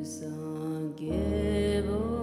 Yes, I give.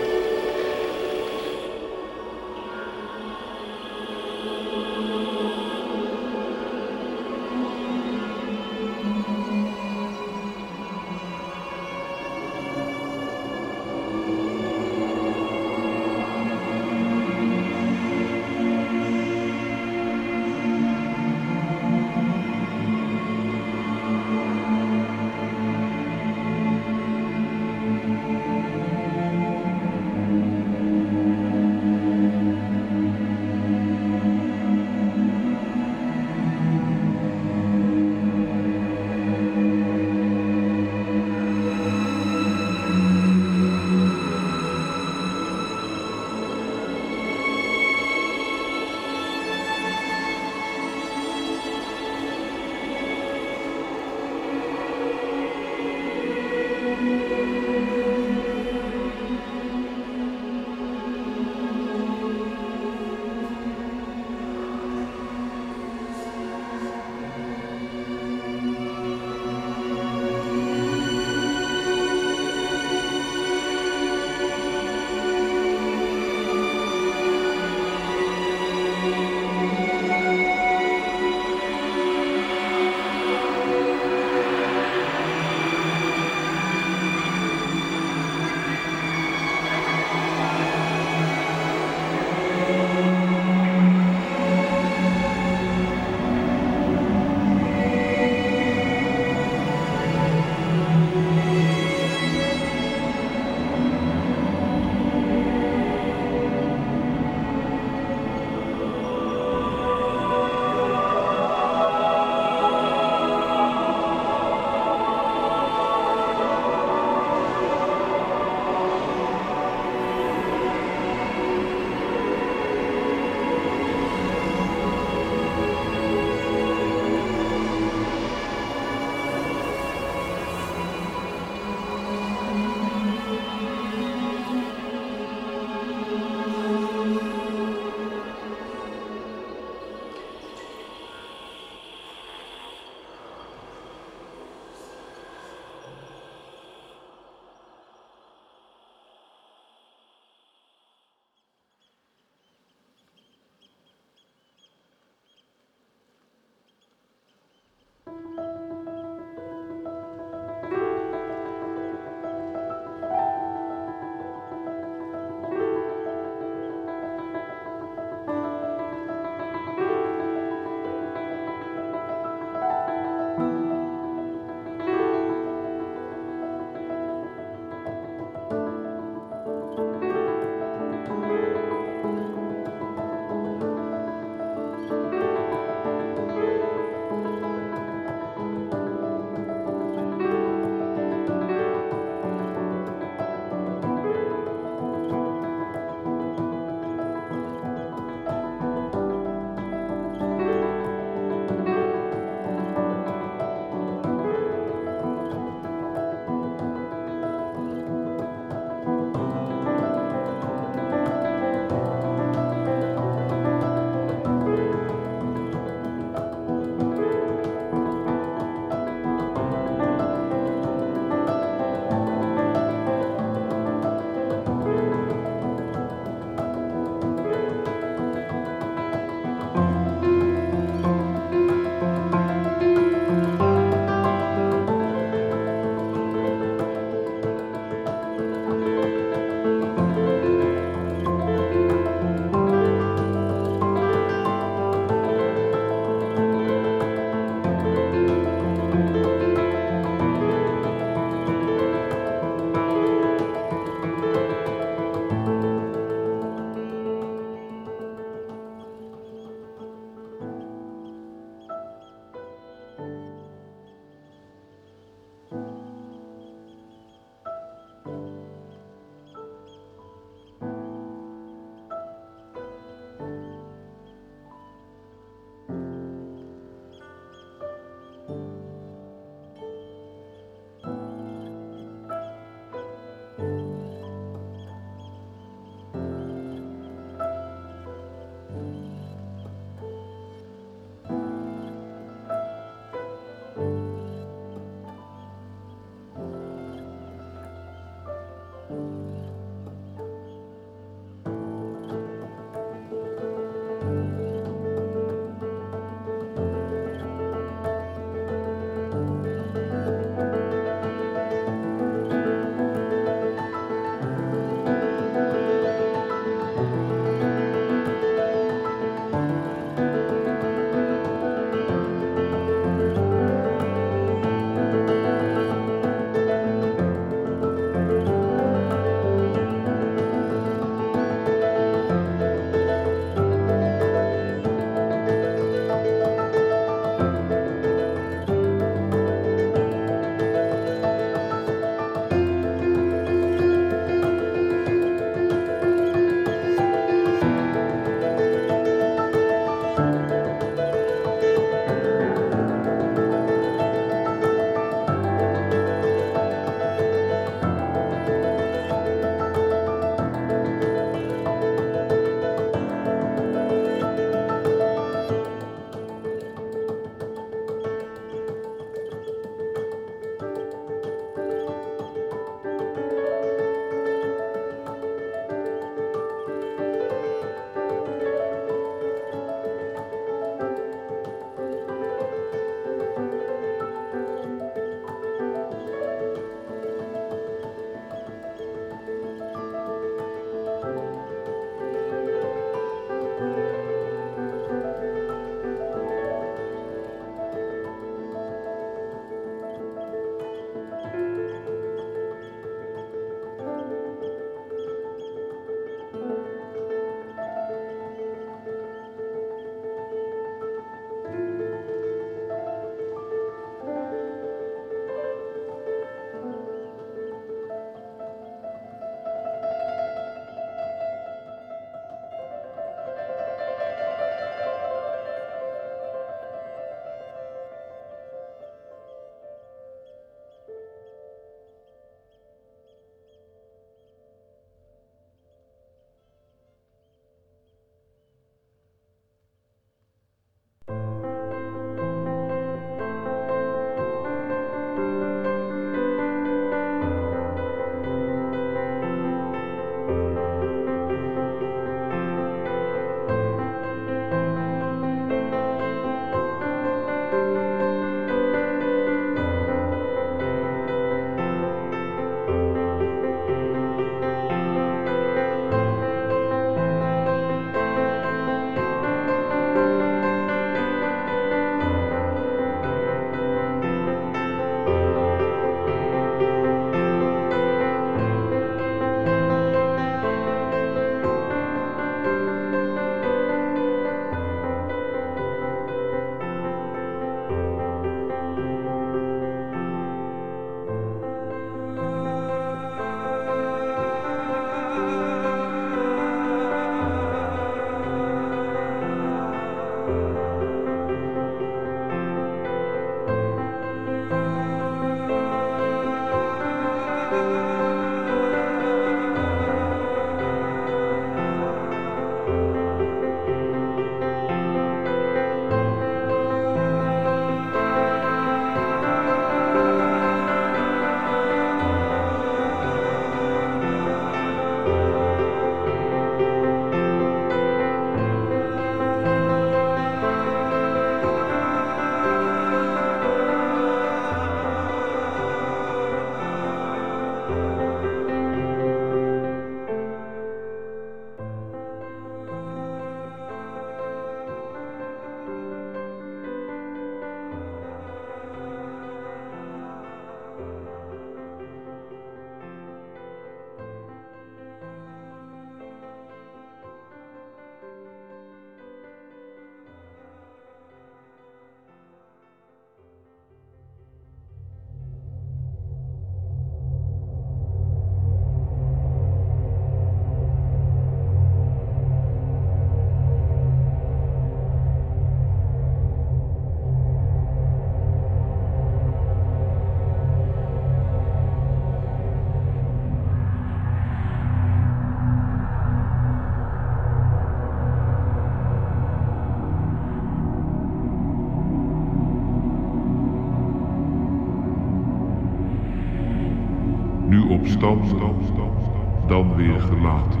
dan weer gelaten.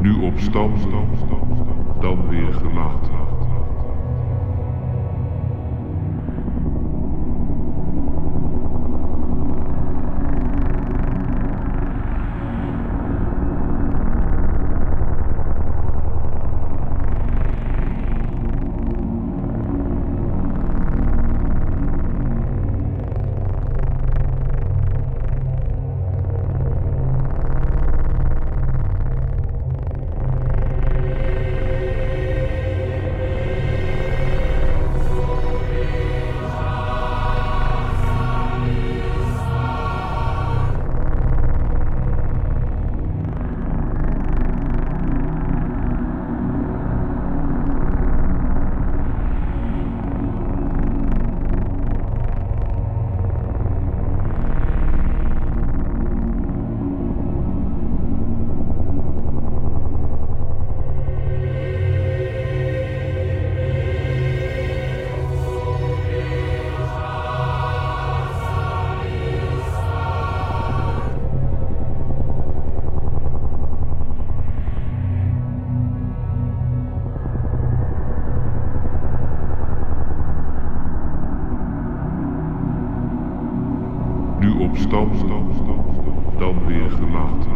Nu opstanden, dan weer gelaten. Nu opstanden, dan weer gelaten.